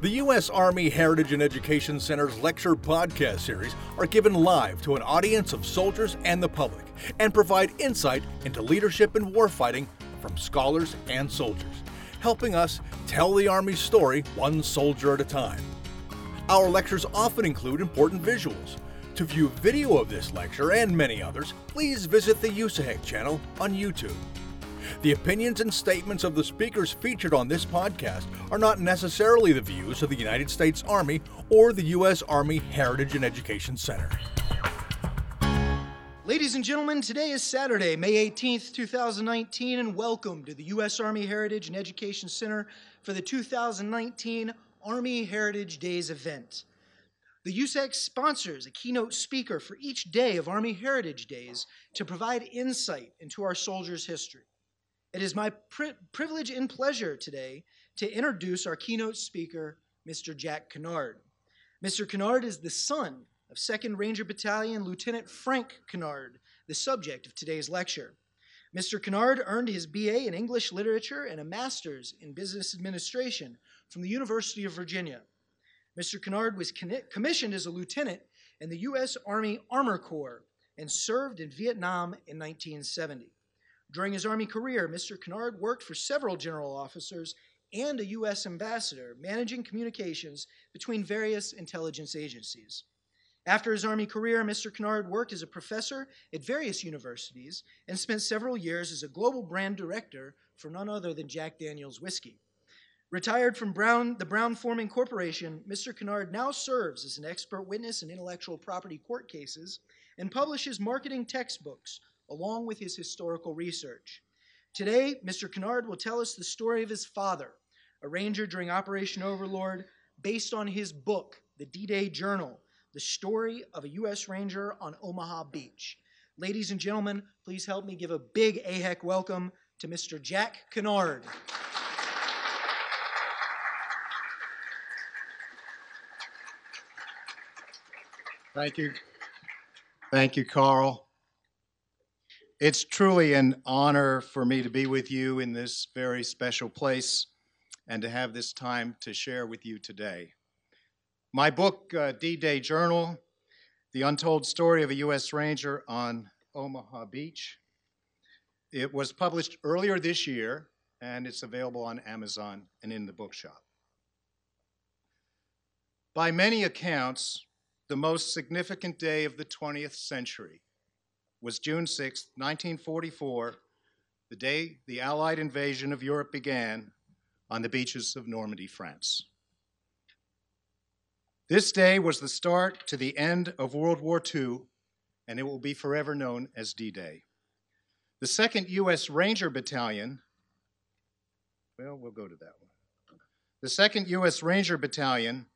The U.S. Army Heritage and Education Center's lecture podcast series are given live to an audience of soldiers and the public and provide insight into leadership and warfighting from scholars and soldiers, helping us tell the Army's story one soldier at a time. Our lectures often include important visuals. To view video of this lecture and many others, please visit the USAHEC channel on YouTube. The opinions and statements of the speakers featured on this podcast are not necessarily the views of the United States Army or the U.S. Army Heritage and Education Center. Ladies and gentlemen, today is Saturday, May 18th, 2019, and welcome to the U.S. Army Heritage and Education Center for the 2019 Army Heritage Days event. The USAHEC sponsors a keynote speaker for each day of Army Heritage Days to provide insight into our soldiers' history. It is my pri- privilege and pleasure today to introduce our keynote speaker, Mr. Jack Kennard. Mr. Kennard is the son of 2nd Ranger Battalion Lieutenant Frank Kennard, the subject of today's lecture. Mr. Kennard earned his BA in English Literature and a Master's in Business Administration from the University of Virginia. Mr. Kennard was commissioned as a lieutenant in the U.S. Army Armor Corps and served in Vietnam in 1970. During his Army career, Mr. Kennard worked for several general officers and a U.S. ambassador, managing communications between various intelligence agencies. After his Army career, Mr. Kennard worked as a professor at various universities and spent several years as a global brand director for none other than Jack Daniels Whiskey. Retired from Brown, the Brown-Forman Corporation, Mr. Kennard now serves as an expert witness in intellectual property court cases and publishes marketing textbooks along with his historical research. Today, Mr. Kennard will tell us the story of his father, a ranger during Operation Overlord, based on his book, The D Day Journal The Story of a U.S. Ranger on Omaha Beach. Ladies and gentlemen, please help me give a big AHEC welcome to Mr. Jack Kennard. Thank you. Thank you, Carl. It's truly an honor for me to be with you in this very special place and to have this time to share with you today. My book, uh, D Day Journal The Untold Story of a U.S. Ranger on Omaha Beach, it was published earlier this year and it's available on Amazon and in the bookshop. By many accounts, the most significant day of the 20th century was June 6, 1944, the day the Allied invasion of Europe began on the beaches of Normandy, France. This day was the start to the end of World War II, and it will be forever known as D Day. The 2nd U.S. Ranger Battalion, well, we'll go to that one. The 2nd U.S. Ranger Battalion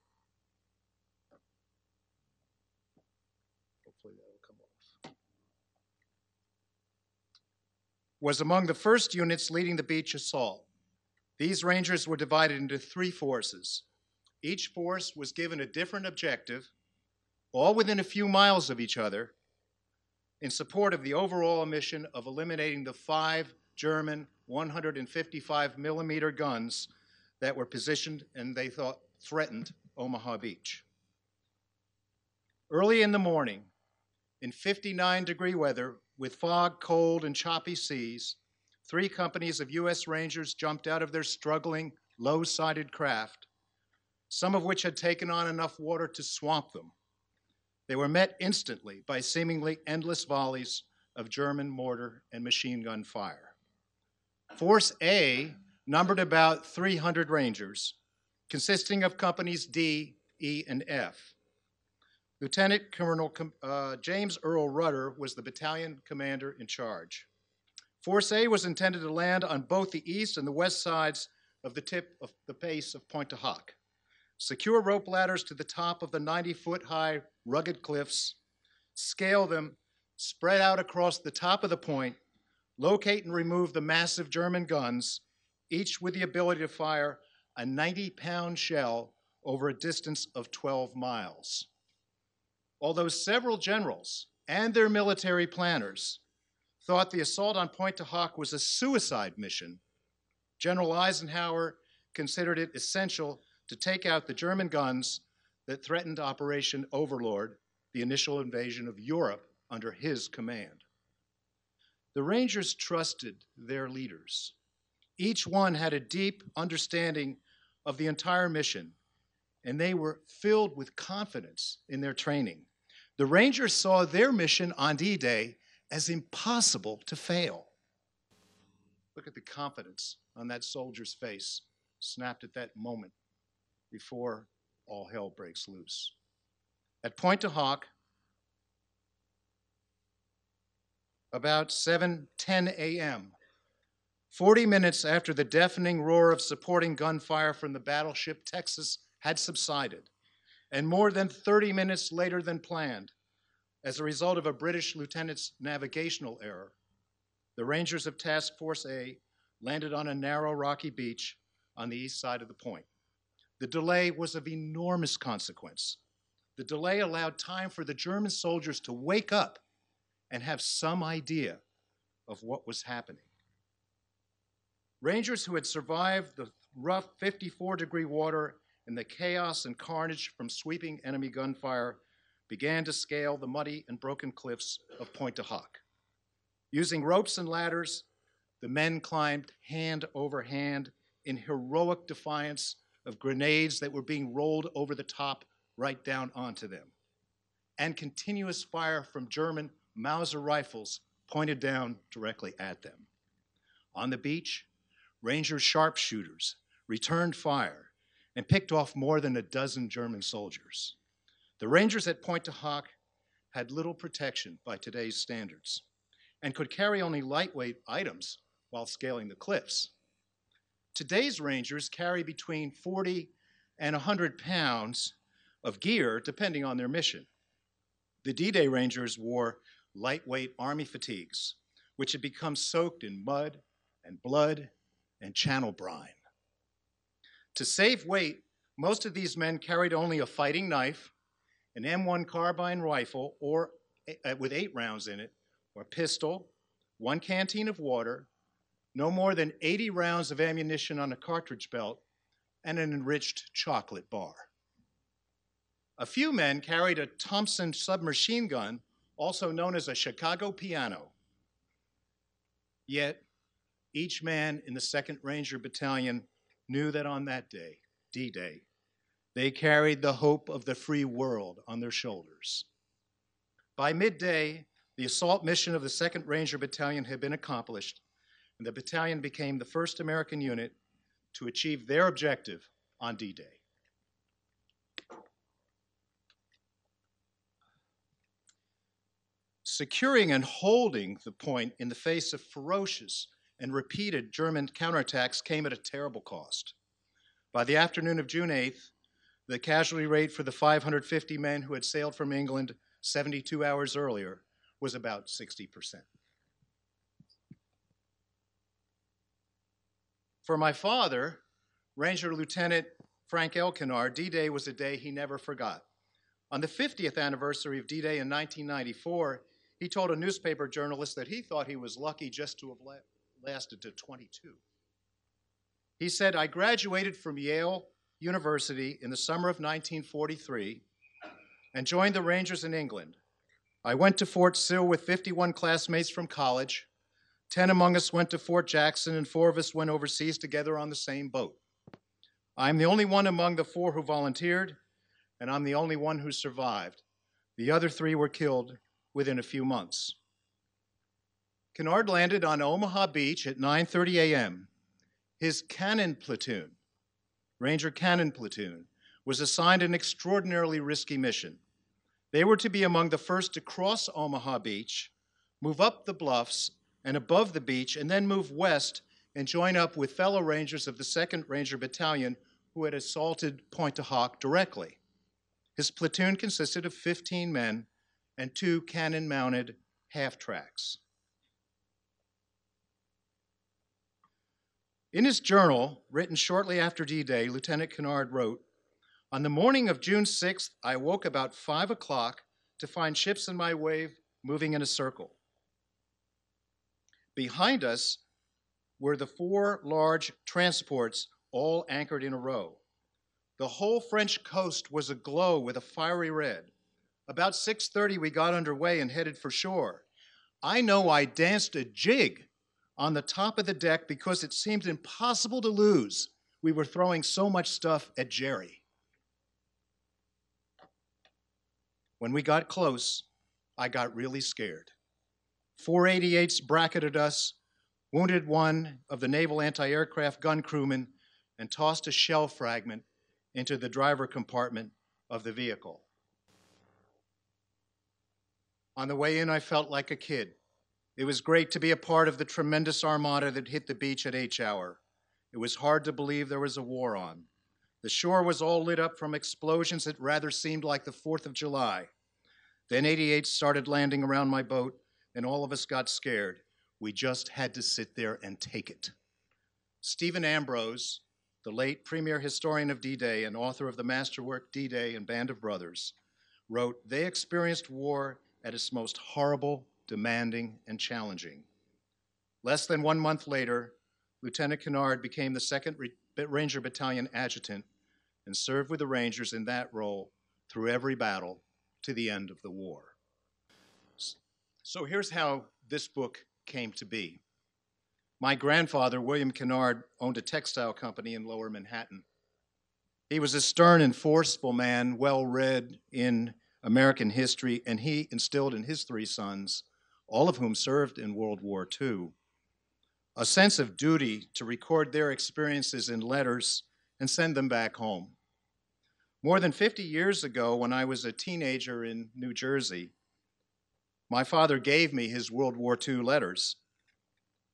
was among the first units leading the beach assault. These Rangers were divided into three forces. Each force was given a different objective, all within a few miles of each other, in support of the overall mission of eliminating the five German 155 millimeter guns that were positioned and they thought threatened Omaha Beach. Early in the morning, in 59 degree weather, with fog, cold, and choppy seas, three companies of U.S. Rangers jumped out of their struggling, low sided craft, some of which had taken on enough water to swamp them. They were met instantly by seemingly endless volleys of German mortar and machine gun fire. Force A numbered about 300 Rangers, consisting of companies D, E, and F. Lieutenant Colonel uh, James Earl Rudder was the battalion commander in charge. Force A was intended to land on both the east and the west sides of the tip of the base of Pointe Hoc. Secure rope ladders to the top of the 90 foot high rugged cliffs, scale them, spread out across the top of the point, locate and remove the massive German guns, each with the ability to fire a 90 pound shell over a distance of 12 miles although several generals and their military planners thought the assault on Pointe du Hoc was a suicide mission, General Eisenhower considered it essential to take out the German guns that threatened Operation Overlord, the initial invasion of Europe under his command. The Rangers trusted their leaders. Each one had a deep understanding of the entire mission, and they were filled with confidence in their training. The Rangers saw their mission on D Day as impossible to fail. Look at the confidence on that soldier's face, snapped at that moment before all hell breaks loose. At Pointe du Hoc, about 7:10 a.m., 40 minutes after the deafening roar of supporting gunfire from the battleship Texas had subsided, and more than 30 minutes later than planned, as a result of a British lieutenant's navigational error, the Rangers of Task Force A landed on a narrow rocky beach on the east side of the point. The delay was of enormous consequence. The delay allowed time for the German soldiers to wake up and have some idea of what was happening. Rangers who had survived the rough 54 degree water and the chaos and carnage from sweeping enemy gunfire began to scale the muddy and broken cliffs of Pointe du Hoc. Using ropes and ladders, the men climbed hand over hand in heroic defiance of grenades that were being rolled over the top right down onto them, and continuous fire from German Mauser rifles pointed down directly at them. On the beach, Ranger sharpshooters returned fire and picked off more than a dozen German soldiers. The Rangers at Pointe du Hoc had little protection by today's standards and could carry only lightweight items while scaling the cliffs. Today's Rangers carry between 40 and 100 pounds of gear, depending on their mission. The D Day Rangers wore lightweight Army fatigues, which had become soaked in mud and blood and channel brine. To save weight, most of these men carried only a fighting knife, an M1 carbine rifle or uh, with 8 rounds in it, or a pistol, one canteen of water, no more than 80 rounds of ammunition on a cartridge belt, and an enriched chocolate bar. A few men carried a Thompson submachine gun, also known as a Chicago piano. Yet, each man in the 2nd Ranger Battalion knew that on that day, D Day, they carried the hope of the free world on their shoulders. By midday, the assault mission of the 2nd Ranger Battalion had been accomplished, and the battalion became the first American unit to achieve their objective on D Day. Securing and holding the point in the face of ferocious and repeated German counterattacks came at a terrible cost. By the afternoon of June 8th, the casualty rate for the 550 men who had sailed from England 72 hours earlier was about 60%. For my father, Ranger Lieutenant Frank L. Kennard, D Day was a day he never forgot. On the 50th anniversary of D Day in 1994, he told a newspaper journalist that he thought he was lucky just to have lasted to 22. He said, I graduated from Yale University in the summer of 1943 and joined the Rangers in England. I went to Fort Sill with 51 classmates from college. Ten among us went to Fort Jackson, and four of us went overseas together on the same boat. I'm the only one among the four who volunteered, and I'm the only one who survived. The other three were killed within a few months. Kennard landed on Omaha Beach at 9:30 a.m. His cannon platoon, Ranger Cannon Platoon, was assigned an extraordinarily risky mission. They were to be among the first to cross Omaha Beach, move up the bluffs and above the beach, and then move west and join up with fellow Rangers of the 2nd Ranger Battalion who had assaulted Pointe du Hoc directly. His platoon consisted of 15 men and two cannon mounted half tracks. In his journal, written shortly after D Day, Lieutenant Kennard wrote On the morning of June 6th, I woke about 5 o'clock to find ships in my wave moving in a circle. Behind us were the four large transports all anchored in a row. The whole French coast was aglow with a fiery red. About 6:30 we got underway and headed for shore. I know I danced a jig on the top of the deck because it seemed impossible to lose. We were throwing so much stuff at Jerry. When we got close, I got really scared. 488s bracketed us, wounded one of the naval anti aircraft gun crewmen, and tossed a shell fragment into the driver compartment of the vehicle. On the way in, I felt like a kid. It was great to be a part of the tremendous armada that hit the beach at H hour. It was hard to believe there was a war on. The shore was all lit up from explosions that rather seemed like the 4th of July. Then 88 started landing around my boat, and all of us got scared. We just had to sit there and take it. Stephen Ambrose, the late premier historian of D Day and author of the masterwork D Day and Band of Brothers, wrote, They experienced war at its most horrible, demanding, and challenging. Less than one month later, Lieutenant Kennard became the 2nd Ranger Battalion adjutant and served with the Rangers in that role through every battle to the end of the war. So here's how this book came to be. My grandfather, William Kennard, owned a textile company in lower Manhattan. He was a stern and forceful man, well read in American history, and he instilled in his three sons, all of whom served in World War II, a sense of duty to record their experiences in letters and send them back home. More than 50 years ago, when I was a teenager in New Jersey, my father gave me his World War II letters.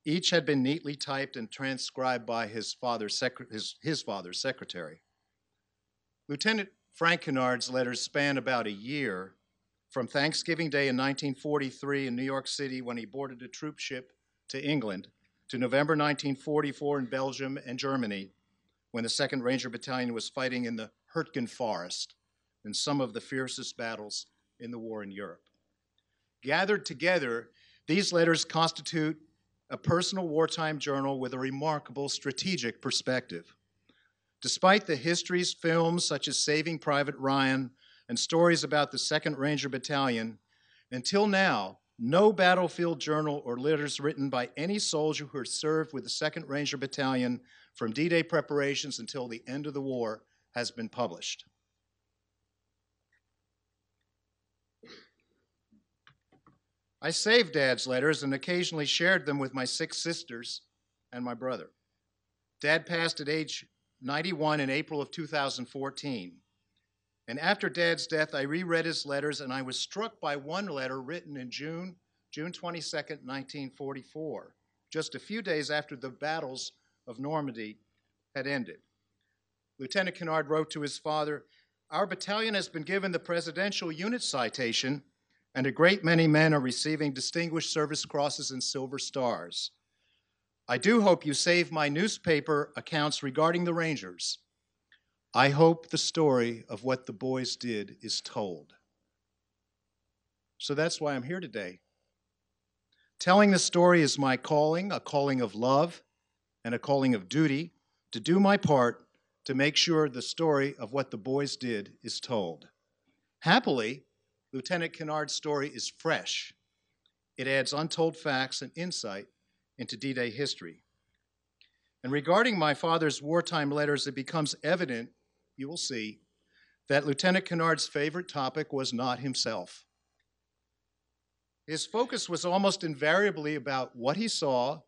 Each had been neatly typed and transcribed by his father's, his, his father's secretary. Lieutenant Frank Kennard's letters span about a year, from Thanksgiving Day in 1943 in New York City when he boarded a troop ship to England to November 1944 in Belgium and Germany when the 2nd Ranger Battalion was fighting in the Hurtgen Forest in some of the fiercest battles in the war in Europe. Gathered together, these letters constitute a personal wartime journal with a remarkable strategic perspective. Despite the histories, films such as Saving Private Ryan and stories about the 2nd Ranger Battalion, until now, no battlefield journal or letters written by any soldier who served with the 2nd Ranger Battalion from D Day preparations until the end of the war has been published. I saved Dad's letters and occasionally shared them with my six sisters and my brother. Dad passed at age 91 in April of 2014. And after Dad's death, I reread his letters and I was struck by one letter written in June, June 22, 1944, just a few days after the battles of Normandy had ended. Lieutenant Kennard wrote to his father, Our battalion has been given the Presidential Unit Citation, and a great many men are receiving Distinguished Service Crosses and Silver Stars. I do hope you save my newspaper accounts regarding the Rangers. I hope the story of what the boys did is told. So that's why I'm here today. Telling the story is my calling, a calling of love and a calling of duty to do my part to make sure the story of what the boys did is told. Happily, Lieutenant Kennard's story is fresh. It adds untold facts and insight into D Day history. And regarding my father's wartime letters, it becomes evident, you will see, that Lieutenant Kennard's favorite topic was not himself. His focus was almost invariably about what he saw,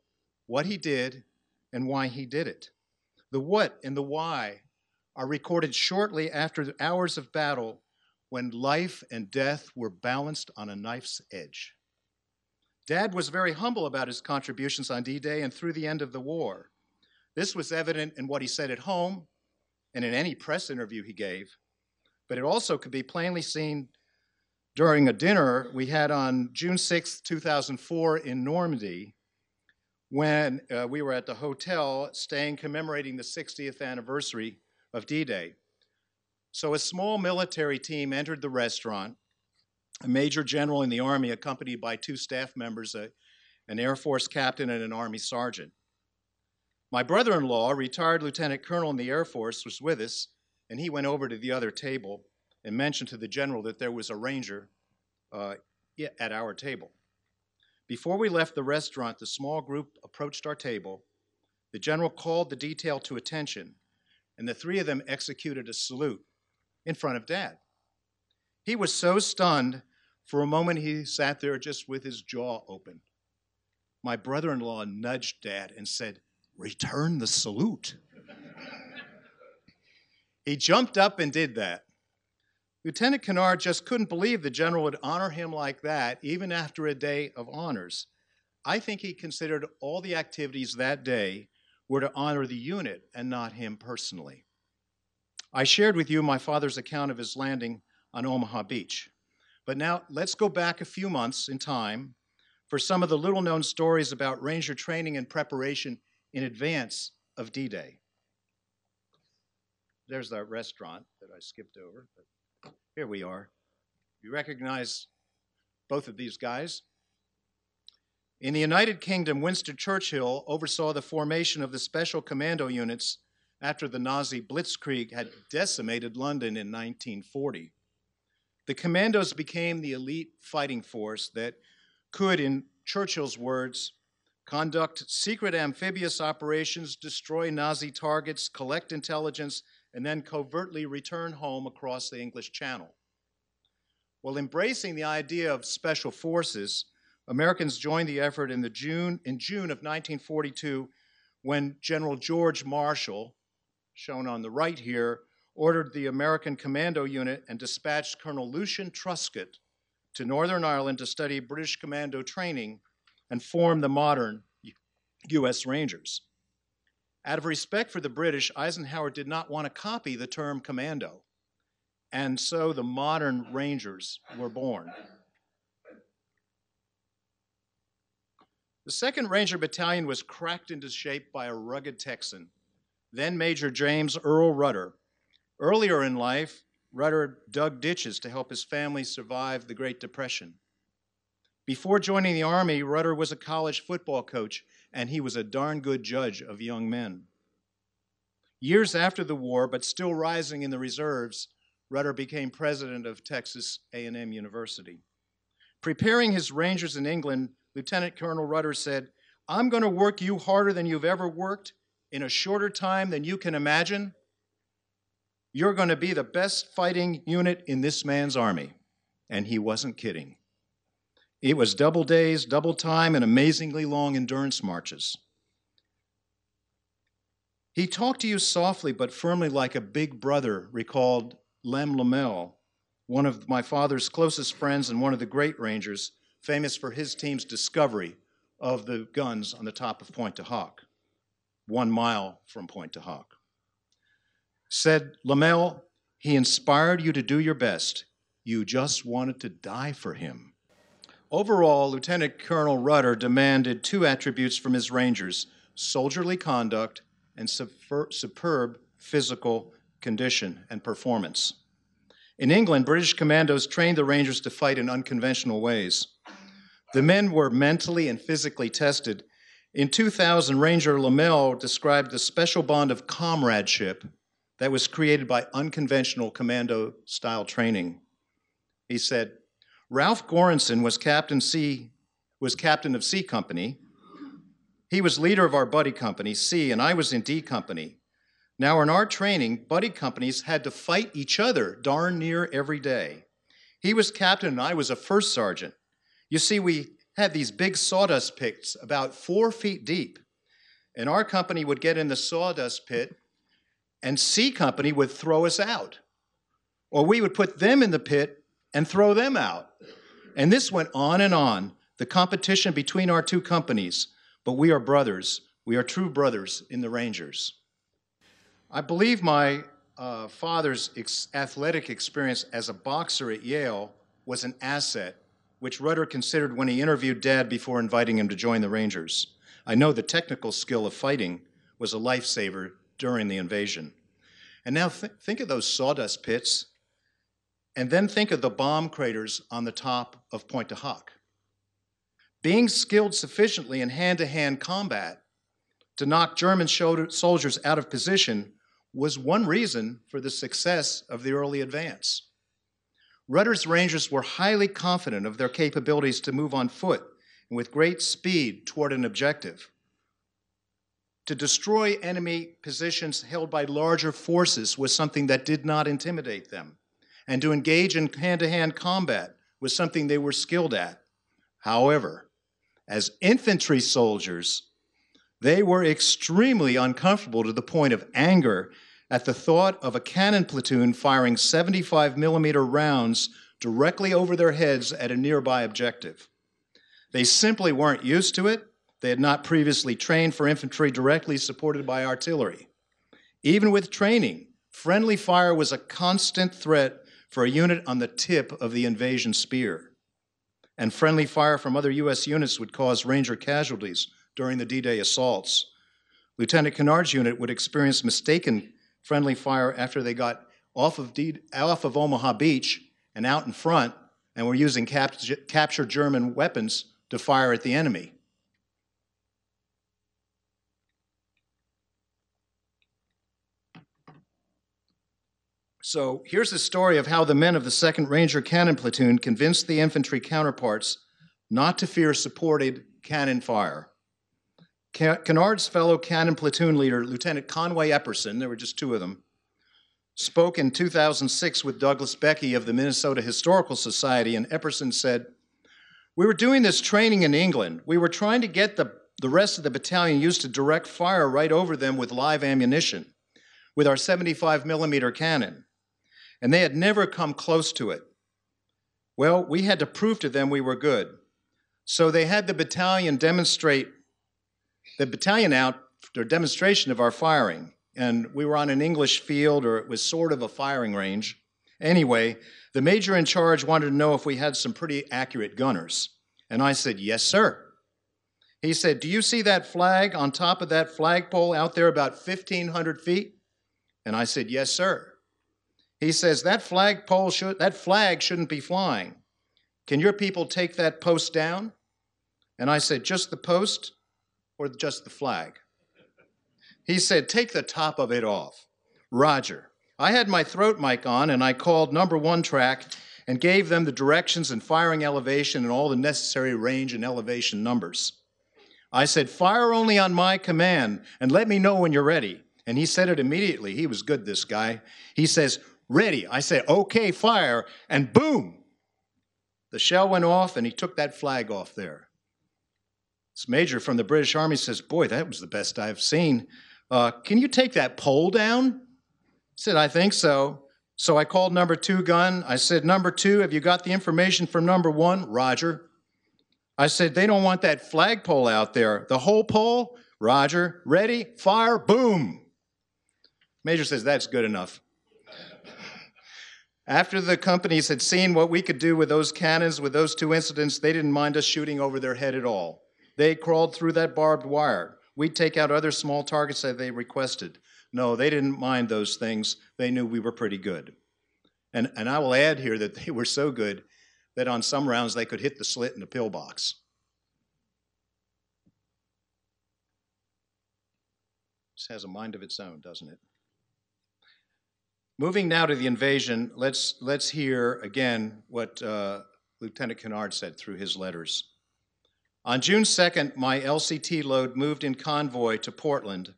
what he did, and why he did it. The what and the why are recorded shortly after the hours of battle when life and death were balanced on a knife's edge. Dad was very humble about his contributions on D Day and through the end of the war. This was evident in what he said at home and in any press interview he gave, but it also could be plainly seen during a dinner we had on June 6, 2004, in Normandy, when uh, we were at the hotel staying commemorating the 60th anniversary of D Day. So a small military team entered the restaurant, a major general in the Army, accompanied by two staff members, a, an Air Force captain and an Army sergeant. My brother in law, retired lieutenant colonel in the Air Force, was with us, and he went over to the other table and mentioned to the general that there was a ranger uh, at our table. Before we left the restaurant, the small group approached our table. The general called the detail to attention, and the three of them executed a salute in front of Dad. He was so stunned, for a moment he sat there just with his jaw open. My brother in law nudged Dad and said, Return the salute. he jumped up and did that. Lieutenant Kennard just couldn't believe the general would honor him like that, even after a day of honors. I think he considered all the activities that day were to honor the unit and not him personally. I shared with you my father's account of his landing on Omaha Beach. But now let's go back a few months in time for some of the little known stories about Ranger training and preparation in advance of D Day. There's that restaurant that I skipped over. But here we are. You recognize both of these guys. In the United Kingdom, Winston Churchill oversaw the formation of the special commando units after the Nazi blitzkrieg had decimated London in 1940. The commandos became the elite fighting force that could, in Churchill's words, conduct secret amphibious operations, destroy Nazi targets, collect intelligence, and then covertly return home across the English Channel. While embracing the idea of special forces, Americans joined the effort in, the June, in June of 1942 when General George Marshall, shown on the right here, ordered the American Commando Unit and dispatched Colonel Lucian Truscott to Northern Ireland to study British commando training and form the modern U.S. Rangers. Out of respect for the British, Eisenhower did not want to copy the term commando, and so the modern Rangers were born. The 2nd Ranger Battalion was cracked into shape by a rugged Texan, then Major James Earl Rudder. Earlier in life, Rudder dug ditches to help his family survive the Great Depression. Before joining the Army, Rudder was a college football coach and he was a darn good judge of young men. Years after the war, but still rising in the reserves, Rudder became president of Texas A&M University. Preparing his Rangers in England, Lieutenant Colonel Rudder said, "I'm going to work you harder than you've ever worked in a shorter time than you can imagine. You're going to be the best fighting unit in this man's army." And he wasn't kidding. It was double days, double time, and amazingly long endurance marches. He talked to you softly but firmly like a big brother, recalled Len Lomell, one of my father's closest friends and one of the great rangers, famous for his team's discovery of the guns on the top of Pointe du Hoc, one mile from Pointe du Hoc. Said Lomell, he inspired you to do your best. You just wanted to die for him. Overall, Lieutenant Colonel Rudder demanded two attributes from his Rangers soldierly conduct and superb physical condition and performance. In England, British commandos trained the Rangers to fight in unconventional ways. The men were mentally and physically tested. In 2000, Ranger Lomell described the special bond of comradeship that was created by unconventional commando style training. He said, Ralph Goranson was captain C was captain of C Company. He was leader of our buddy company, C, and I was in D Company. Now, in our training, buddy companies had to fight each other darn near every day. He was captain and I was a first sergeant. You see, we had these big sawdust pits about four feet deep, and our company would get in the sawdust pit, and C Company would throw us out. Or we would put them in the pit and throw them out. And this went on and on, the competition between our two companies. But we are brothers. We are true brothers in the Rangers. I believe my uh, father's ex- athletic experience as a boxer at Yale was an asset, which Rudder considered when he interviewed Dad before inviting him to join the Rangers. I know the technical skill of fighting was a lifesaver during the invasion. And now th- think of those sawdust pits and then think of the bomb craters on the top of Pointe du Hoc. Being skilled sufficiently in hand to hand combat to knock German soldiers out of position was one reason for the success of the early advance. Rudder's Rangers were highly confident of their capabilities to move on foot and with great speed toward an objective. To destroy enemy positions held by larger forces was something that did not intimidate them, and to engage in hand to hand combat was something they were skilled at. However, as infantry soldiers, they were extremely uncomfortable to the point of anger at the thought of a cannon platoon firing 75 millimeter rounds directly over their heads at a nearby objective. They simply weren't used to it. They had not previously trained for infantry directly supported by artillery. Even with training, friendly fire was a constant threat for a unit on the tip of the invasion spear. And friendly fire from other U.S. units would cause Ranger casualties during the D Day assaults. Lieutenant Kennard's unit would experience mistaken friendly fire after they got off of, D- off of Omaha Beach and out in front and were using cap- captured German weapons to fire at the enemy. So here's the story of how the men of the 2nd Ranger Cannon Platoon convinced the infantry counterparts not to fear supported cannon fire. Kennard's fellow cannon platoon leader, Lieutenant Conway Epperson, there were just two of them, spoke in 2006 with Douglas Becky of the Minnesota Historical Society, and Epperson said, We were doing this training in England. We were trying to get the, the rest of the battalion used to direct fire right over them with live ammunition with our 75 millimeter cannon, and they had never come close to it. Well, we had to prove to them we were good. So they had the battalion demonstrate the battalion out for demonstration of our firing. And we were on an English field, or it was sort of a firing range. Anyway, the major in charge wanted to know if we had some pretty accurate gunners. And I said, Yes, sir. He said, Do you see that flag on top of that flagpole out there about 1,500 feet? And I said, Yes, sir. He says, That flagpole should, that flag shouldn't be flying. Can your people take that post down? And I said, Just the post? or just the flag? He said, Take the top of it off. Roger. I had my throat mic on and I called number one track and gave them the directions and firing elevation and all the necessary range and elevation numbers. I said, Fire only on my command and let me know when you're ready. And he said it immediately. He was good, this guy. He says, Ready. I said, Okay, fire. And boom! The shell went off and he took that flag off there. This major from the British Army says, Boy, that was the best I've seen. Uh, can you take that pole down? I said, I think so. So I called number two gun. I said, Number two, have you got the information from number one? Roger. I said, They don't want that flagpole out there. The whole pole? Roger. Ready? Fire. Boom. Major says, That's good enough. After the companies had seen what we could do with those cannons, with those two incidents, they didn't mind us shooting over their head at all. They crawled through that barbed wire. We'd take out other small targets that they requested. No, they didn't mind those things. They knew we were pretty good. And, and I will add here that they were so good that on some rounds they could hit the slit in the pillbox. This has a mind of its own, doesn't it? Moving now to the invasion, let's, let's hear again what uh, Lieutenant Kennard said through his letters. On June 2nd, my LCT load moved in convoy to Portland,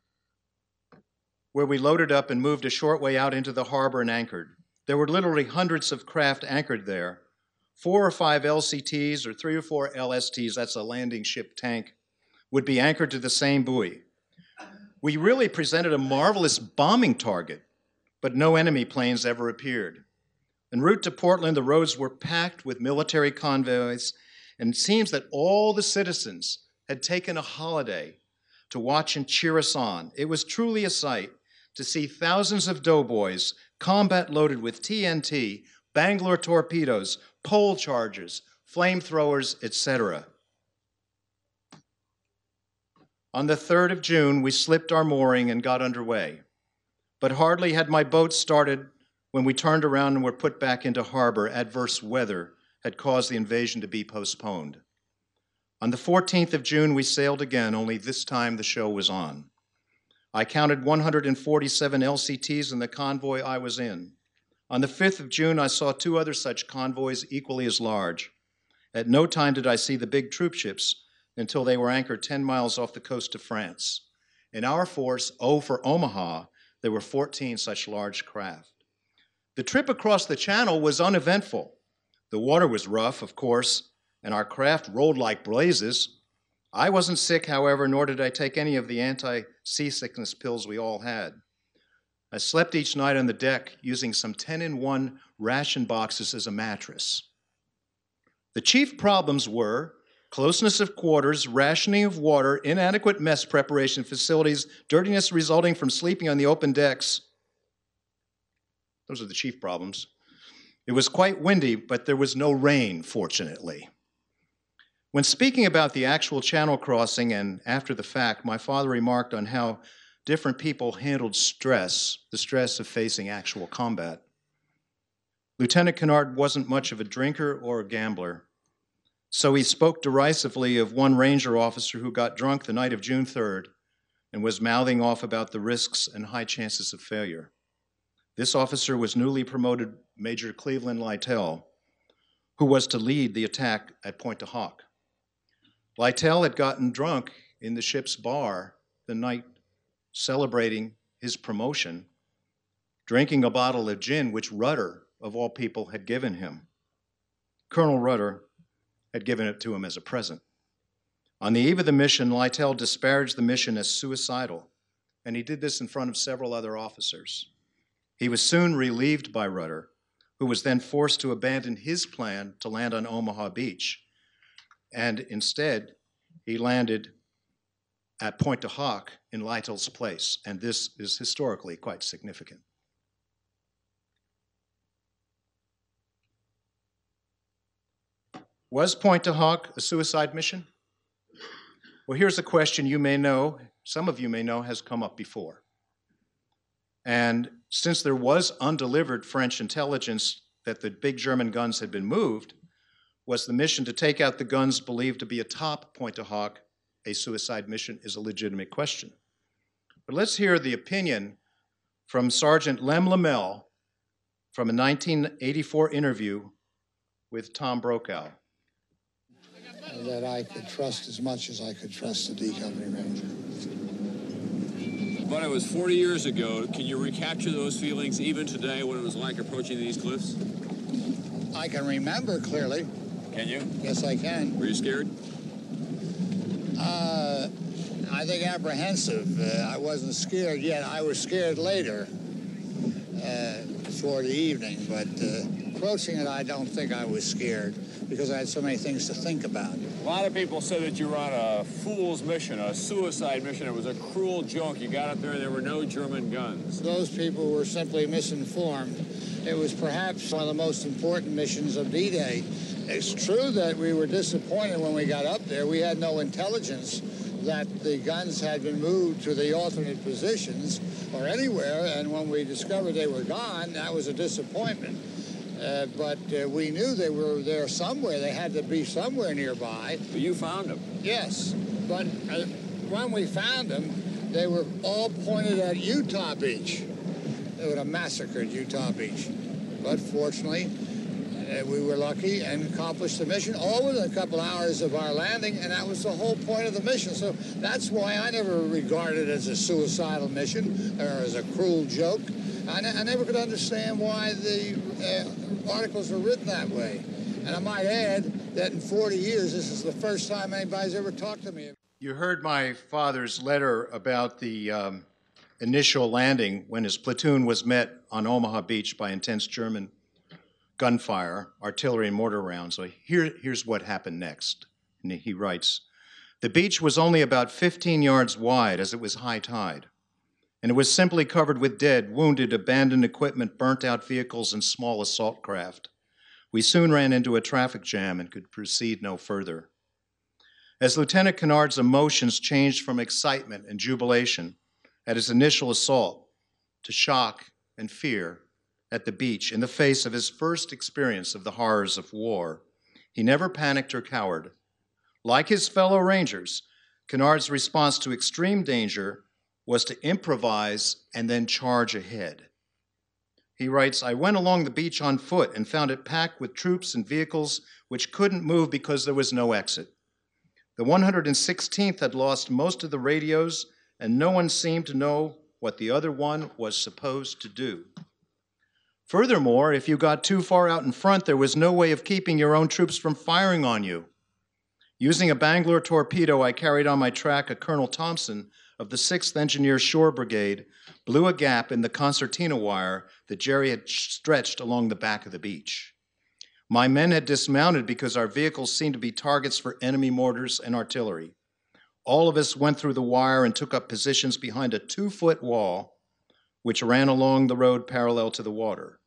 where we loaded up and moved a short way out into the harbor and anchored. There were literally hundreds of craft anchored there. Four or five LCTs or three or four LSTs, that's a landing ship tank, would be anchored to the same buoy. We really presented a marvelous bombing target, but no enemy planes ever appeared. En route to Portland, the roads were packed with military convoys and it seems that all the citizens had taken a holiday to watch and cheer us on. It was truly a sight to see thousands of doughboys, combat loaded with TNT, Bangalore torpedoes, pole charges, flamethrowers, etc. On the 3rd of June, we slipped our mooring and got underway. But hardly had my boat started when we turned around and were put back into harbor. Adverse weather had caused the invasion to be postponed. On the 14th of June, we sailed again, only this time the show was on. I counted 147 LCTs in the convoy I was in. On the 5th of June, I saw two other such convoys equally as large. At no time did I see the big troop ships until they were anchored 10 miles off the coast of France. In our force, O for Omaha, there were 14 such large craft. The trip across the channel was uneventful. The water was rough, of course, and our craft rolled like blazes. I wasn't sick, however, nor did I take any of the anti seasickness pills we all had. I slept each night on the deck using some 10 in 1 ration boxes as a mattress. The chief problems were closeness of quarters, rationing of water, inadequate mess preparation facilities, dirtiness resulting from sleeping on the open decks. Those are the chief problems. It was quite windy, but there was no rain, fortunately. When speaking about the actual channel crossing and after the fact, my father remarked on how different people handled stress, the stress of facing actual combat. Lieutenant Kennard wasn't much of a drinker or a gambler, so he spoke derisively of one ranger officer who got drunk the night of June 3rd and was mouthing off about the risks and high chances of failure. This officer was newly promoted Major Cleveland Lytle, who was to lead the attack at Pointe du Hoc. Lytle had gotten drunk in the ship's bar the night celebrating his promotion, drinking a bottle of gin which Rudder, of all people, had given him. Colonel Rudder had given it to him as a present. On the eve of the mission, Lytle disparaged the mission as suicidal, and he did this in front of several other officers. He was soon relieved by Rudder, who was then forced to abandon his plan to land on Omaha Beach. And instead, he landed at Pointe du Hoc in Lytle's place, and this is historically quite significant. Was Pointe du Hoc a suicide mission? Well, here's a question you may know, some of you may know, has come up before. And since there was undelivered French intelligence that the big German guns had been moved, was the mission to take out the guns believed to be atop Pointe du Hoc a suicide mission is a legitimate question. But let's hear the opinion from Sergeant Len Lomell from a 1984 interview with Tom Brokaw. That I could trust as much as I could trust the D Company Ranger. But it was 40 years ago. Can you recapture those feelings even today when it was like approaching these cliffs? I can remember clearly. Can you? Yes, I can. Were you scared? Uh, I think apprehensive. Uh, I wasn't scared yet. I was scared later uh, toward the evening, but uh, approaching it, I don't think I was scared because I had so many things to think about. A lot of people said that you were on a fool's mission, a suicide mission. It was a cruel joke. You got up there and there were no German guns. Those people were simply misinformed. It was perhaps one of the most important missions of D-Day. It's true that we were disappointed when we got up there. We had no intelligence that the guns had been moved to the alternate positions or anywhere, and when we discovered they were gone, that was a disappointment. Uh, but uh, we knew they were there somewhere. They had to be somewhere nearby. But you found them. Yes, but uh, when we found them, they were all pointed at Utah Beach. They would have massacred Utah Beach. But fortunately, uh, we were lucky and accomplished the mission all within a couple hours of our landing, and that was the whole point of the mission. So that's why I never regarded it as a suicidal mission or as a cruel joke. I, I never could understand why the uh, articles were written that way. And I might add that in 40 years, this is the first time anybody's ever talked to me. You heard my father's letter about the um, initial landing when his platoon was met on Omaha Beach by intense German gunfire, artillery, and mortar rounds. So here, here's what happened next. And he writes The beach was only about 15 yards wide as it was high tide, and it was simply covered with dead, wounded, abandoned equipment, burnt out vehicles, and small assault craft. We soon ran into a traffic jam and could proceed no further. As Lieutenant Kennard's emotions changed from excitement and jubilation at his initial assault to shock and fear at the beach in the face of his first experience of the horrors of war. He never panicked or cowered. Like his fellow Rangers, Kennard's response to extreme danger was to improvise and then charge ahead. He writes, I went along the beach on foot and found it packed with troops and vehicles which couldn't move because there was no exit. The 116th had lost most of the radios, and no one seemed to know what the other one was supposed to do. Furthermore, if you got too far out in front, there was no way of keeping your own troops from firing on you. Using a Bangalore torpedo, I carried on my track a Colonel Thompson of the 6th Engineer Shore Brigade blew a gap in the concertina wire that Jerry had stretched along the back of the beach. My men had dismounted because our vehicles seemed to be targets for enemy mortars and artillery. All of us went through the wire and took up positions behind a two foot wall which ran along the road parallel to the water.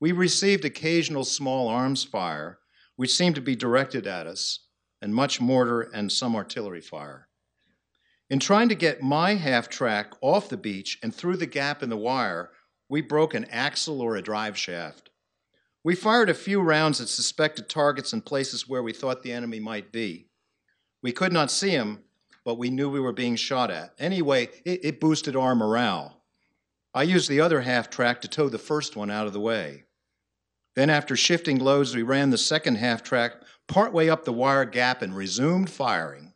We received occasional small arms fire, which seemed to be directed at us, and much mortar and some artillery fire. In trying to get my half track off the beach and through the gap in the wire, we broke an axle or a drive shaft. We fired a few rounds at suspected targets in places where we thought the enemy might be. We could not see them, but we knew we were being shot at. Anyway, it, it boosted our morale. I used the other half track to tow the first one out of the way. Then, after shifting loads, we ran the second half track partway up the wire gap and resumed firing.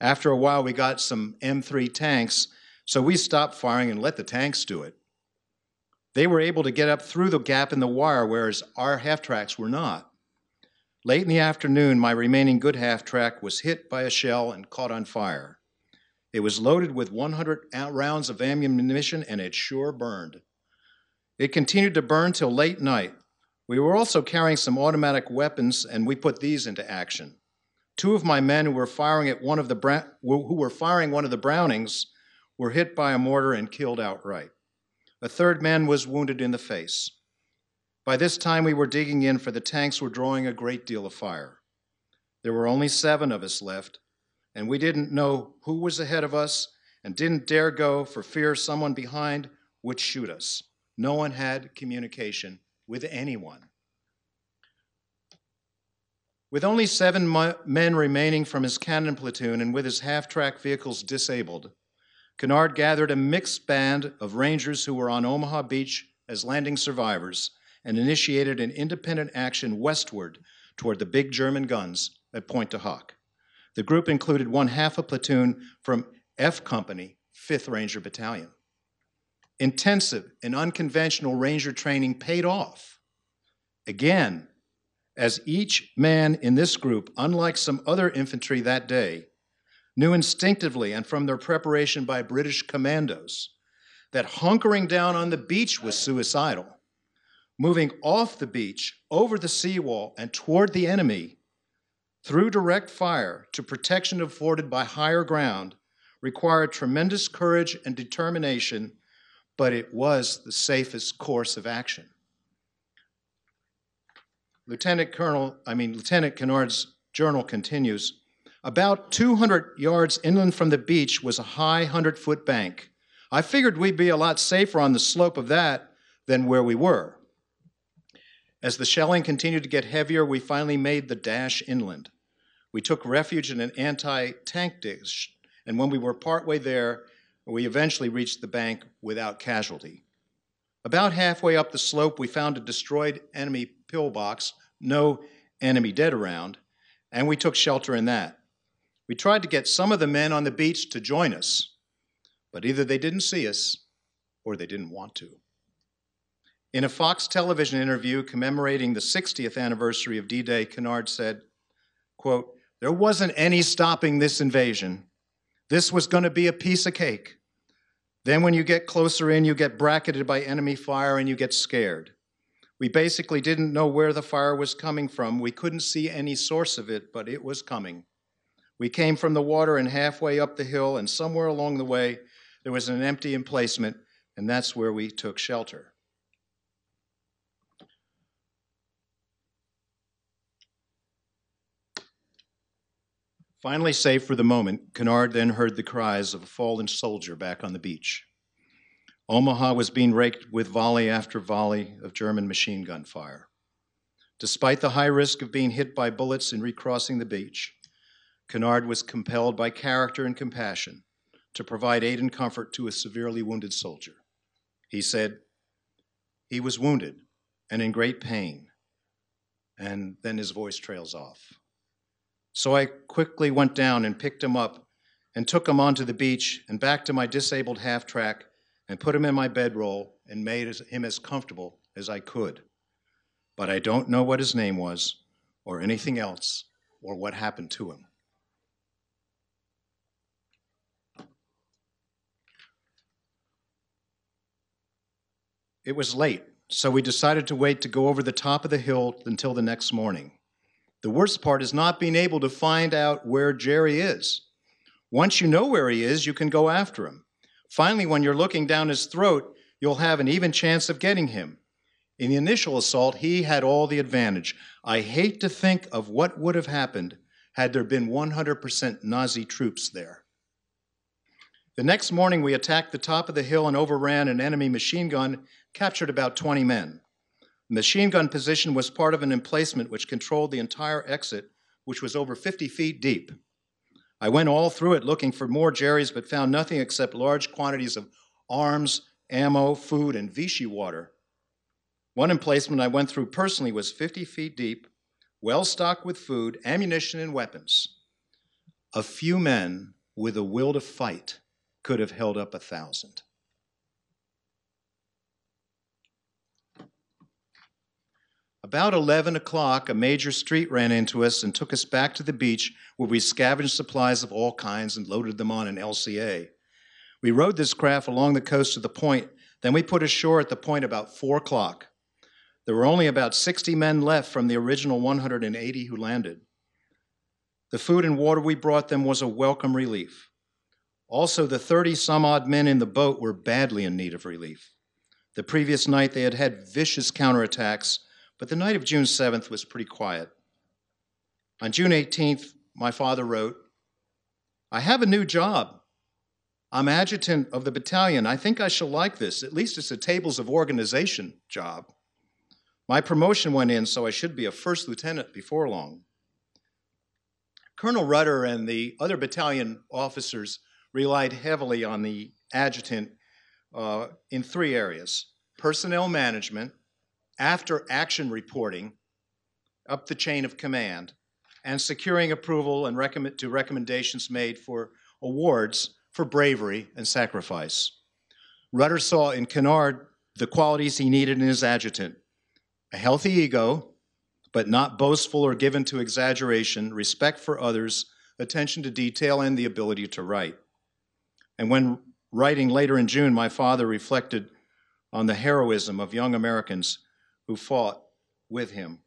After a while, we got some M3 tanks, so we stopped firing and let the tanks do it. They were able to get up through the gap in the wire, whereas our half tracks were not. Late in the afternoon, my remaining good half track was hit by a shell and caught on fire. It was loaded with 100 rounds of ammunition and it sure burned. It continued to burn till late night. We were also carrying some automatic weapons and we put these into action. Two of my men who were firing at one of the who were firing one of the Brownings were hit by a mortar and killed outright. A third man was wounded in the face. By this time, we were digging in, for the tanks were drawing a great deal of fire. There were only seven of us left, and we didn't know who was ahead of us and didn't dare go for fear someone behind would shoot us. No one had communication with anyone. With only seven men remaining from his cannon platoon and with his half track vehicles disabled, Kennard gathered a mixed band of Rangers who were on Omaha Beach as landing survivors and initiated an independent action westward toward the big German guns at Pointe du Hoc. The group included one half a platoon from F Company, 5th Ranger Battalion. Intensive and unconventional Ranger training paid off. Again, as each man in this group, unlike some other infantry that day, knew instinctively and from their preparation by British commandos that hunkering down on the beach was suicidal. Moving off the beach, over the seawall, and toward the enemy through direct fire to protection afforded by higher ground required tremendous courage and determination, but it was the safest course of action. Lieutenant Colonel, I mean, Lieutenant Kennard's journal continues. About 200 yards inland from the beach was a high 100 foot bank. I figured we'd be a lot safer on the slope of that than where we were. As the shelling continued to get heavier, we finally made the dash inland. We took refuge in an anti tank ditch, and when we were partway there, we eventually reached the bank without casualty. About halfway up the slope, we found a destroyed enemy pillbox, no enemy dead around, and we took shelter in that. We tried to get some of the men on the beach to join us, but either they didn't see us or they didn't want to. In a Fox television interview commemorating the 60th anniversary of D Day, Kennard said, quote, There wasn't any stopping this invasion. This was going to be a piece of cake. Then, when you get closer in, you get bracketed by enemy fire and you get scared. We basically didn't know where the fire was coming from. We couldn't see any source of it, but it was coming. We came from the water and halfway up the hill, and somewhere along the way, there was an empty emplacement, and that's where we took shelter. Finally safe for the moment, Kennard then heard the cries of a fallen soldier back on the beach. Omaha was being raked with volley after volley of German machine gun fire. Despite the high risk of being hit by bullets in recrossing the beach, Kennard was compelled by character and compassion to provide aid and comfort to a severely wounded soldier. He said, He was wounded and in great pain. And then his voice trails off. So I quickly went down and picked him up and took him onto the beach and back to my disabled half track and put him in my bedroll and made him as comfortable as I could. But I don't know what his name was or anything else or what happened to him. It was late, so we decided to wait to go over the top of the hill until the next morning. The worst part is not being able to find out where Jerry is. Once you know where he is, you can go after him. Finally, when you're looking down his throat, you'll have an even chance of getting him. In the initial assault, he had all the advantage. I hate to think of what would have happened had there been 100% Nazi troops there. The next morning, we attacked the top of the hill and overran an enemy machine gun, captured about 20 men. Machine gun position was part of an emplacement which controlled the entire exit, which was over 50 feet deep. I went all through it looking for more Jerry's, but found nothing except large quantities of arms, ammo, food, and Vichy water. One emplacement I went through personally was 50 feet deep, well stocked with food, ammunition, and weapons. A few men with a will to fight could have held up a thousand. About 11 o'clock, a major street ran into us and took us back to the beach where we scavenged supplies of all kinds and loaded them on an LCA. We rowed this craft along the coast to the point, then we put ashore at the point about 4 o'clock. There were only about 60 men left from the original 180 who landed. The food and water we brought them was a welcome relief. Also, the 30 some odd men in the boat were badly in need of relief. The previous night, they had had vicious counterattacks, but the night of June 7th was pretty quiet. On June 18th, my father wrote, I have a new job. I'm adjutant of the battalion. I think I shall like this. At least it's a tables of organization job. My promotion went in, so I should be a first lieutenant before long. Colonel Rudder and the other battalion officers relied heavily on the adjutant uh, in three areas personnel management, after action reporting, up the chain of command, and securing approval and recommend, to recommendations made for awards for bravery and sacrifice. Rudder saw in Kennard the qualities he needed in his adjutant a healthy ego, but not boastful or given to exaggeration, respect for others, attention to detail, and the ability to write. And when writing later in June, my father reflected on the heroism of young Americans who fought with him.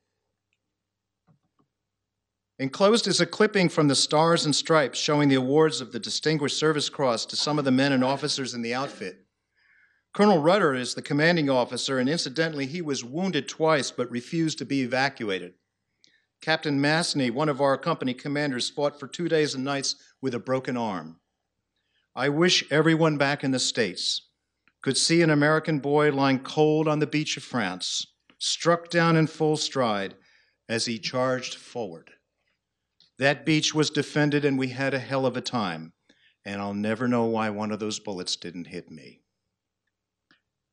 Enclosed is a clipping from the Stars and Stripes showing the awards of the Distinguished Service Cross to some of the men and officers in the outfit. Colonel Rudder is the commanding officer, and incidentally, he was wounded twice but refused to be evacuated. Captain Masny, one of our company commanders, fought for two days and nights with a broken arm. I wish everyone back in the States could see an American boy lying cold on the beach of France, struck down in full stride as he charged forward. That beach was defended, and we had a hell of a time, and I'll never know why one of those bullets didn't hit me.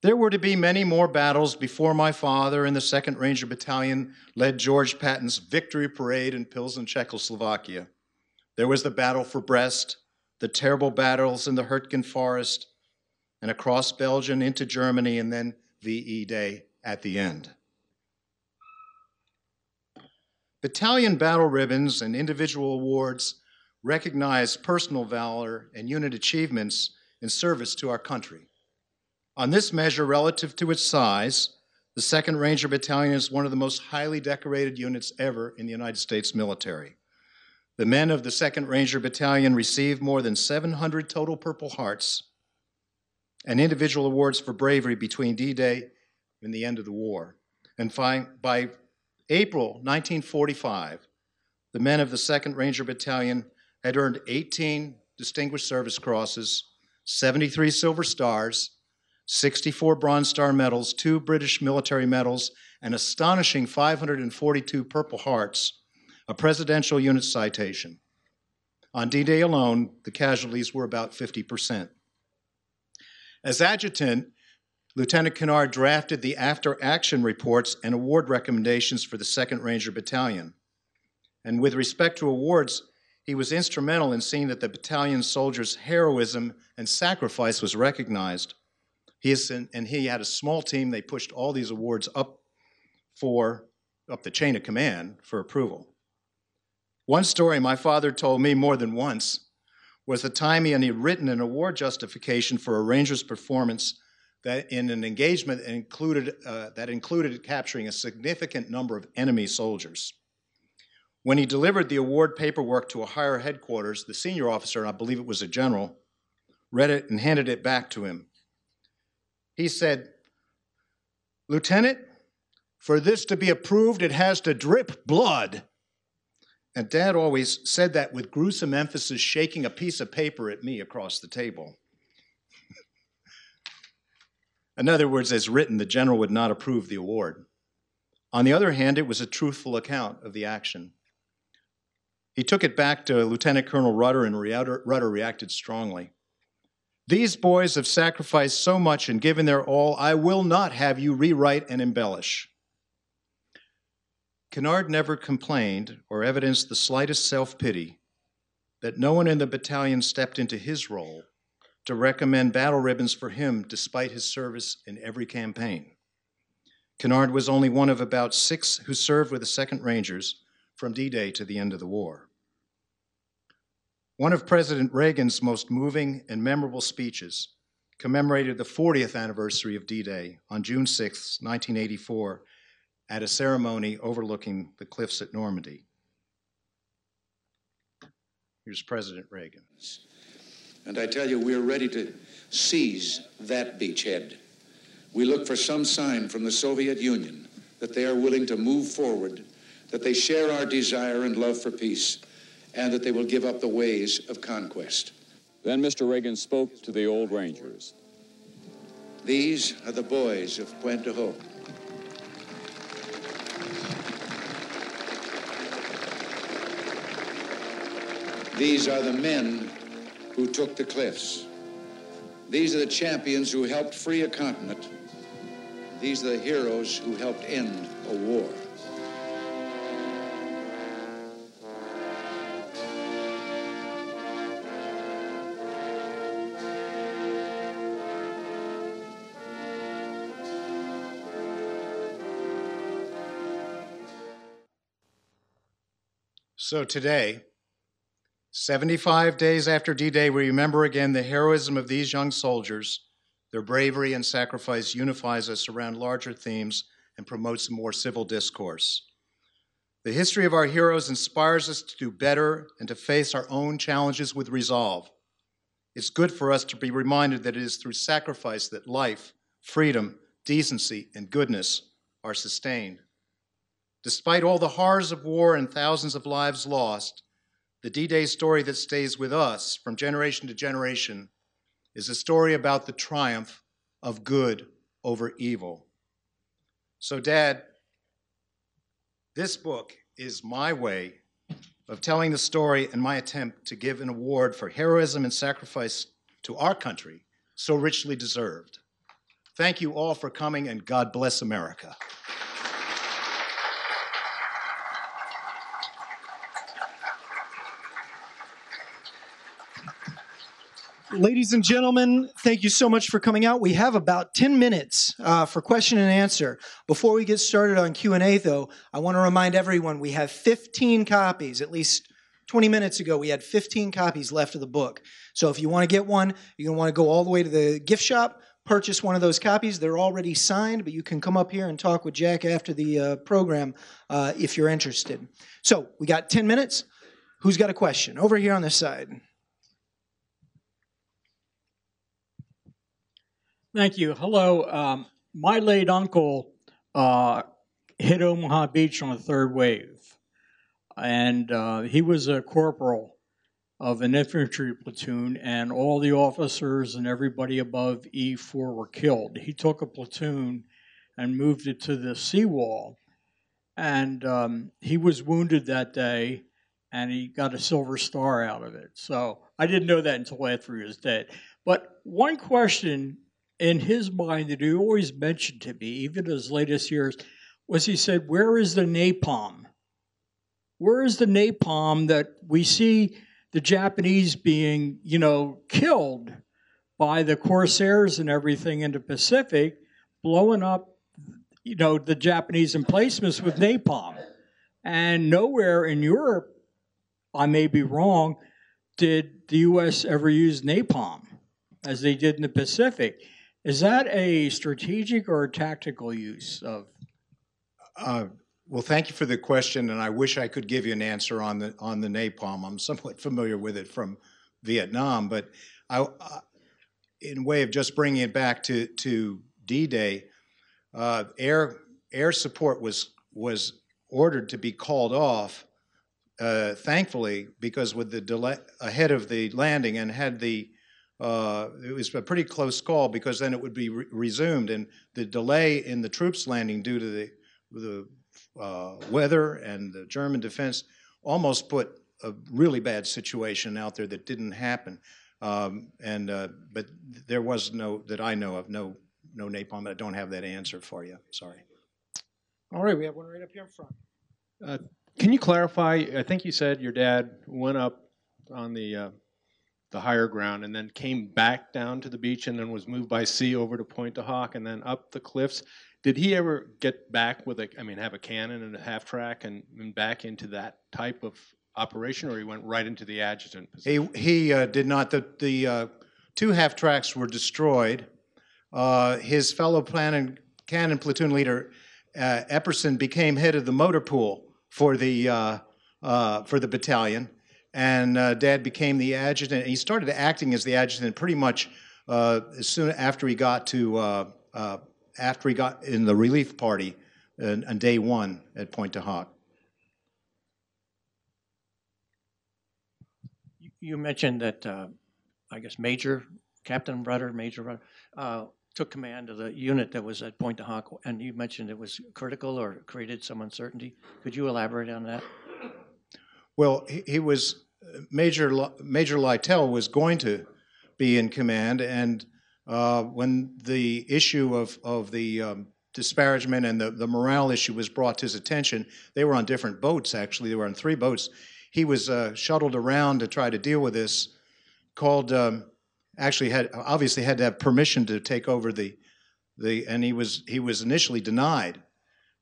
There were to be many more battles before my father and the 2nd Ranger Battalion led George Patton's victory parade in Pilsen, Czechoslovakia. There was the battle for Brest, the terrible battles in the Hurtgen Forest, and across Belgium into Germany, and then VE Day at the end. Battalion battle ribbons and individual awards recognize personal valor and unit achievements in service to our country. On this measure, relative to its size, the 2nd Ranger Battalion is one of the most highly decorated units ever in the United States military. The men of the 2nd Ranger Battalion received more than 700 total Purple Hearts and individual awards for bravery between D Day and the end of the war. And by April 1945, the men of the 2nd Ranger Battalion had earned 18 Distinguished Service Crosses, 73 Silver Stars, 64 Bronze Star medals, two British military medals, an astonishing 542 Purple Hearts a presidential unit citation. On D Day alone, the casualties were about 50%. As adjutant, Lieutenant Kennard drafted the after action reports and award recommendations for the 2nd Ranger Battalion. And with respect to awards, he was instrumental in seeing that the battalion soldiers' heroism and sacrifice was recognized. He is, and he had a small team. They pushed all these awards up for up the chain of command for approval. One story my father told me more than once was the time he had written an award justification for a ranger's performance that in an engagement that included, uh, that included capturing a significant number of enemy soldiers. When he delivered the award paperwork to a higher headquarters, the senior officer, I believe it was a general, read it and handed it back to him. He said, Lieutenant, for this to be approved, it has to drip blood. And Dad always said that with gruesome emphasis, shaking a piece of paper at me across the table. In other words, as written, the general would not approve the award. On the other hand, it was a truthful account of the action. He took it back to Lieutenant Colonel Rudder, and Rudder reacted strongly. These boys have sacrificed so much and given their all, I will not have you rewrite and embellish. Kennard never complained or evidenced the slightest self pity that no one in the battalion stepped into his role to recommend battle ribbons for him despite his service in every campaign. Kennard was only one of about six who served with the 2nd Rangers from D Day to the end of the war. One of President Reagan's most moving and memorable speeches commemorated the 40th anniversary of D Day on June 6, 1984, at a ceremony overlooking the cliffs at Normandy. Here's President Reagan. And I tell you, we're ready to seize that beachhead. We look for some sign from the Soviet Union that they are willing to move forward that they share our desire and love for peace, and that they will give up the ways of conquest. Then Mr. Reagan spoke to the old Rangers. These are the boys of du Hoc. These are the men who took the cliffs. These are the champions who helped free a continent. These are the heroes who helped end a war. So today, 75 days after D Day, we remember again the heroism of these young soldiers. Their bravery and sacrifice unifies us around larger themes and promotes a more civil discourse. The history of our heroes inspires us to do better and to face our own challenges with resolve. It's good for us to be reminded that it is through sacrifice that life, freedom, decency, and goodness are sustained. Despite all the horrors of war and thousands of lives lost, the D Day story that stays with us from generation to generation is a story about the triumph of good over evil. So, Dad, this book is my way of telling the story and my attempt to give an award for heroism and sacrifice to our country, so richly deserved. Thank you all for coming, and God bless America. Ladies and gentlemen, thank you so much for coming out. We have about 10 minutes uh, for question and answer. Before we get started on Q&A though, I want to remind everyone we have 15 copies, at least 20 minutes ago, we had 15 copies left of the book. So if you want to get one, you're going to want to go all the way to the gift shop, purchase one of those copies. They're already signed, but you can come up here and talk with Jack after the uh, program uh, if you're interested. So we got 10 minutes. Who's got a question? Over here on this side. Thank you. Hello. Um, my late uncle uh, hit Omaha Beach on the third wave, and uh, he was a corporal of an infantry platoon, and all the officers and everybody above E4 were killed. He took a platoon and moved it to the seawall, and um, he was wounded that day. and he got a Silver Star out of it. So I didn't know that until after he was dead. But one question in his mind that he always mentioned to me, even in his latest years, was he said, Where is the napalm? Where is the napalm that we see the Japanese being, you know, killed by the Corsairs and everything in the Pacific, blowing up, you know, the Japanese emplacements with napalm? And nowhere in Europe, I may be wrong, did the U.S. ever use napalm as they did in the Pacific. Is that a strategic or a tactical use of? Uh, well, thank you for the question, and I wish I could give you an answer on the on the napalm. I'm somewhat familiar with it from Vietnam, but I, uh, in way of just bringing it back to to D-Day, uh, air air support was was ordered to be called off. Uh, thankfully, because with the delay ahead of the landing and had the uh, it was a pretty close call because then it would be re- resumed, and the delay in the troops landing due to the the uh, weather and the German defense almost put a really bad situation out there that didn't happen. Um, and uh, but there was no that I know of no no napalm. I don't have that answer for you. Sorry. All right, we have one right up here in front. Uh, can you clarify? I think you said your dad went up on the uh, the higher ground and then came back down to the beach and then was moved by sea over to Pointe du Hoc and then up the cliffs. Did he ever get back with a, I mean, have a cannon and a half track and, and back into that type of operation, or he went right into the adjutant position? He he uh, did not. The the uh, two half tracks were destroyed. Uh, his fellow cannon, cannon platoon leader uh, Epperson became head of the motor pool for the uh, uh, for the battalion, and uh, Dad became the adjutant. He started acting as the adjutant pretty much uh, as soon after he got to uh, after he got in the relief party on day one at Pointe du Hoc. You mentioned that I guess Major Captain Rudder, Major Rudder, took command of the unit that was at du Hoc, and you mentioned it was critical or created some uncertainty. Could you elaborate on that? Well, he, he was Major Major Lytle was going to be in command, and uh, when the issue of of the um, disparagement and the, the morale issue was brought to his attention, they were on different boats. Actually, they were on three boats. He was uh, shuttled around to try to deal with this. Called. Um, actually had obviously had to have permission to take over the the and he was he was initially denied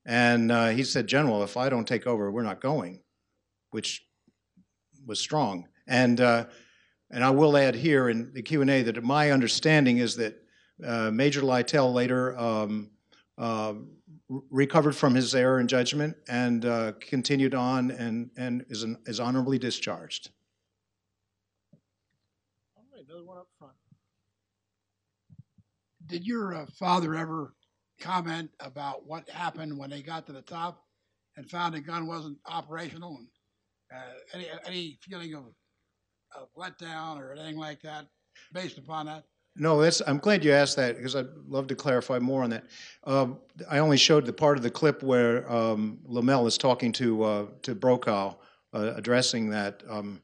and uh, he said general if i don't take over we're not going which was strong and uh, and i will add here in the q&a that my understanding is that uh, major lytle later um, uh, recovered from his error in judgment and uh, continued on and and is, an, is honorably discharged Another one up front. Did your uh, father ever comment about what happened when they got to the top and found the gun wasn't operational? And uh, any any feeling of, of letdown or anything like that based upon that? No, that's. I'm glad you asked that because I'd love to clarify more on that. Um, I only showed the part of the clip where um, Lomell is talking to uh, to Brokaw, uh, addressing that um,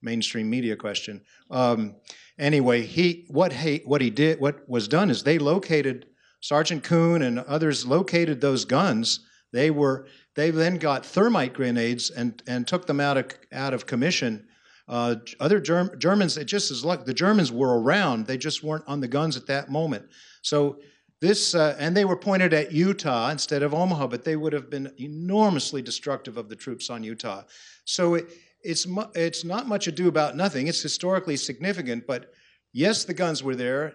mainstream media question. Um, anyway, he what he what he did what was done is they located Sergeant Kuhn and others located those guns. They were they then got thermite grenades and and took them out of out of commission. Uh, other Germ- Germans, it just as luck. The Germans were around; they just weren't on the guns at that moment. So this, uh, and they were pointed at Utah instead of Omaha, but they would have been enormously destructive of the troops on Utah. So it, it's, mu- it's not much ado about nothing. It's historically significant, but yes, the guns were there.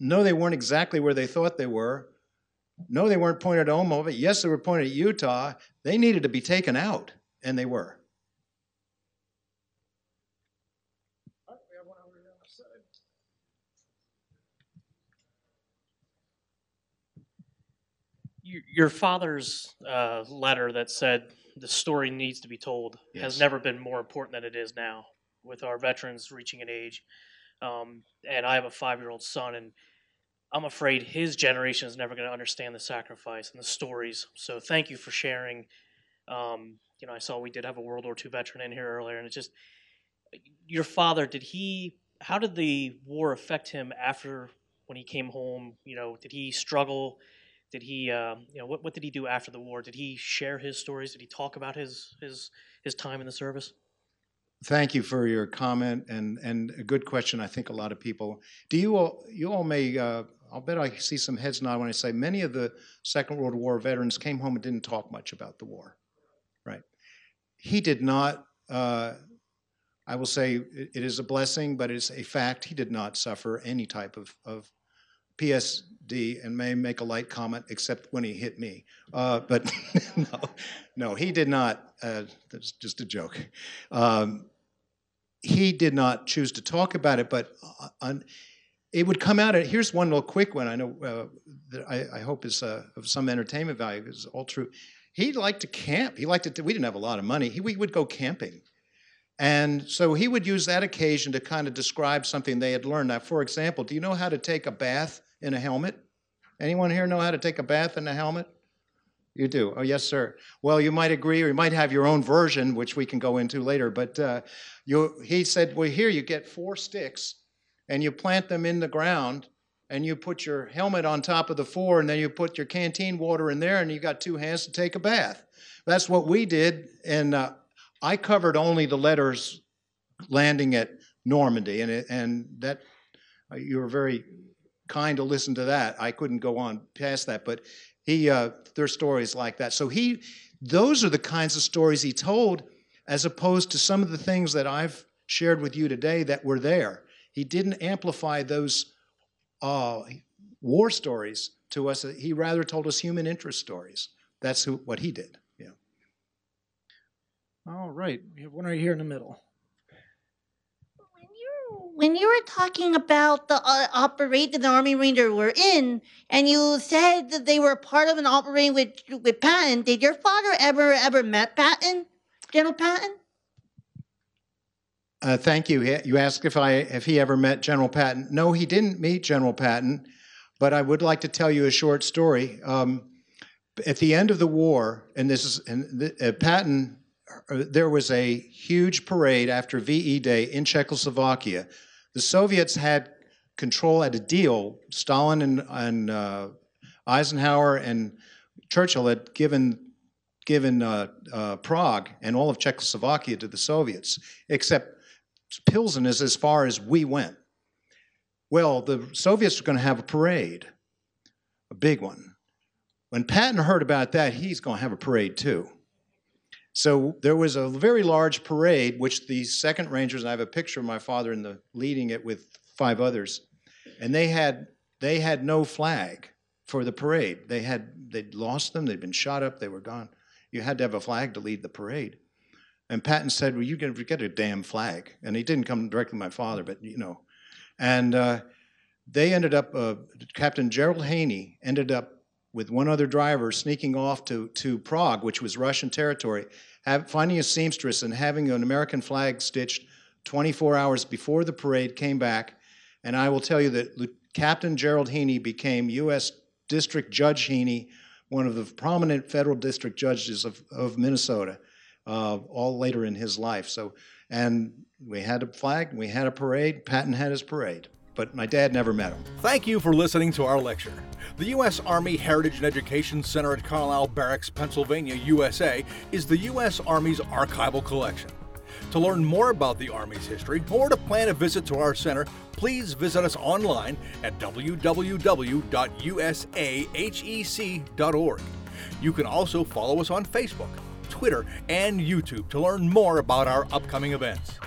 No, they weren't exactly where they thought they were. No, they weren't pointed at Omaha, but yes, they were pointed at Utah. They needed to be taken out, and they were. All right, we have one over here on the side. your, your father's uh, letter that said the story needs to be told Yes. has never been more important than it is now with our veterans reaching an age. Um, and I have a five year old son, and I'm afraid his generation is never going to understand the sacrifice and the stories. So thank you for sharing Um, you know, I saw we did have a World War II veteran in here earlier, and it's just your father. Did he? How did the war affect him after when he came home? You know, did he struggle? Did he? Uh, you know, what what did he do after the war? Did he share his stories? Did he talk about his his his time in the service? Thank you for your comment and, and a good question. I think a lot of people. Do you all you all may? Uh, I'll bet I see some heads nod when I say many of the Second World War veterans came home and didn't talk much about the war. Right? He did not. Uh, I will say it is a blessing, but it's a fact. He did not suffer any type of, of PSD and may make a light comment, except when he hit me. Uh, but no, no, he did not. Uh, that's just a joke. Um, he did not choose to talk about it, but uh, on, it would come out. At, here's one little quick one. I know uh, that I, I hope is uh, of some entertainment value. because It's all true. He liked to camp. He liked to. We didn't have a lot of money. He, we would go camping. And so he would use that occasion to kind of describe something they had learned. Now, for example, do you know how to take a bath in a helmet? Anyone here know how to take a bath in a helmet? You do. Oh, yes, sir. Well, you might agree, or you might have your own version, which we can go into later. But uh, you, he said, well, here you get four sticks, and you plant them in the ground, and you put your helmet on top of the four, and then you put your canteen water in there, and you got two hands to take a bath. That's what we did, and uh, I covered only the letters landing at Normandy, and it, and that uh, you were very kind to listen to that. I couldn't go on past that, but he uh, there's stories like that. So he, those are the kinds of stories he told, as opposed to some of the things that I've shared with you today that were there. He didn't amplify those uh, war stories to us. He rather told us human interest stories. That's who, what he did. Yeah. All right, we have one right here in the middle. when you were talking about the uh, operation the Army Ranger were in, and you said that they were part of an operation with with Patton, did your father ever ever met Patton, General Patton? Uh, thank you. You asked if I if he ever met General Patton. No, he didn't meet General Patton, but I would like to tell you a short story. Um, at the end of the war, and this is and th- uh, Patton, uh, there was a huge parade after VE Day in Czechoslovakia. The Soviets had control, at a deal. Stalin and, and uh, Eisenhower and Churchill had given given uh, uh, Prague and all of Czechoslovakia to the Soviets, except Pilsen is as far as we went. Well, the Soviets are going to have a parade, a big one. When Patton heard about that, he's going to have a parade too. So there was a very large parade, which the Second Rangers, and I have a picture of my father in the leading it with five others, and they had they had no flag for the parade. They had they'd lost them, they'd been shot up, they were gone. You had to have a flag to lead the parade. And Patton said, "Well, you can get a damn flag." And he didn't come directly to my father, but you know, and uh, they ended up. Uh, Captain Gerald Heaney ended up with one other driver sneaking off to to Prague, which was Russian territory, have, finding a seamstress and having an American flag stitched 24 hours before the parade. Came back, and I will tell you that Captain Gerald Heaney became U.S. District Judge Heaney, one of the prominent federal district judges of, of Minnesota, uh, all later in his life. So, and we had a flag, we had a parade. Patton had his parade, but my dad never met him. Thank you for listening to our lecture. The U.S. Army Heritage and Education Center at Carlisle Barracks, Pennsylvania, USA, is the U.S. Army's archival collection. To learn more about the Army's history or to plan a visit to our center, please visit us online at www.usahec.org. You can also follow us on Facebook, Twitter, and YouTube to learn more about our upcoming events.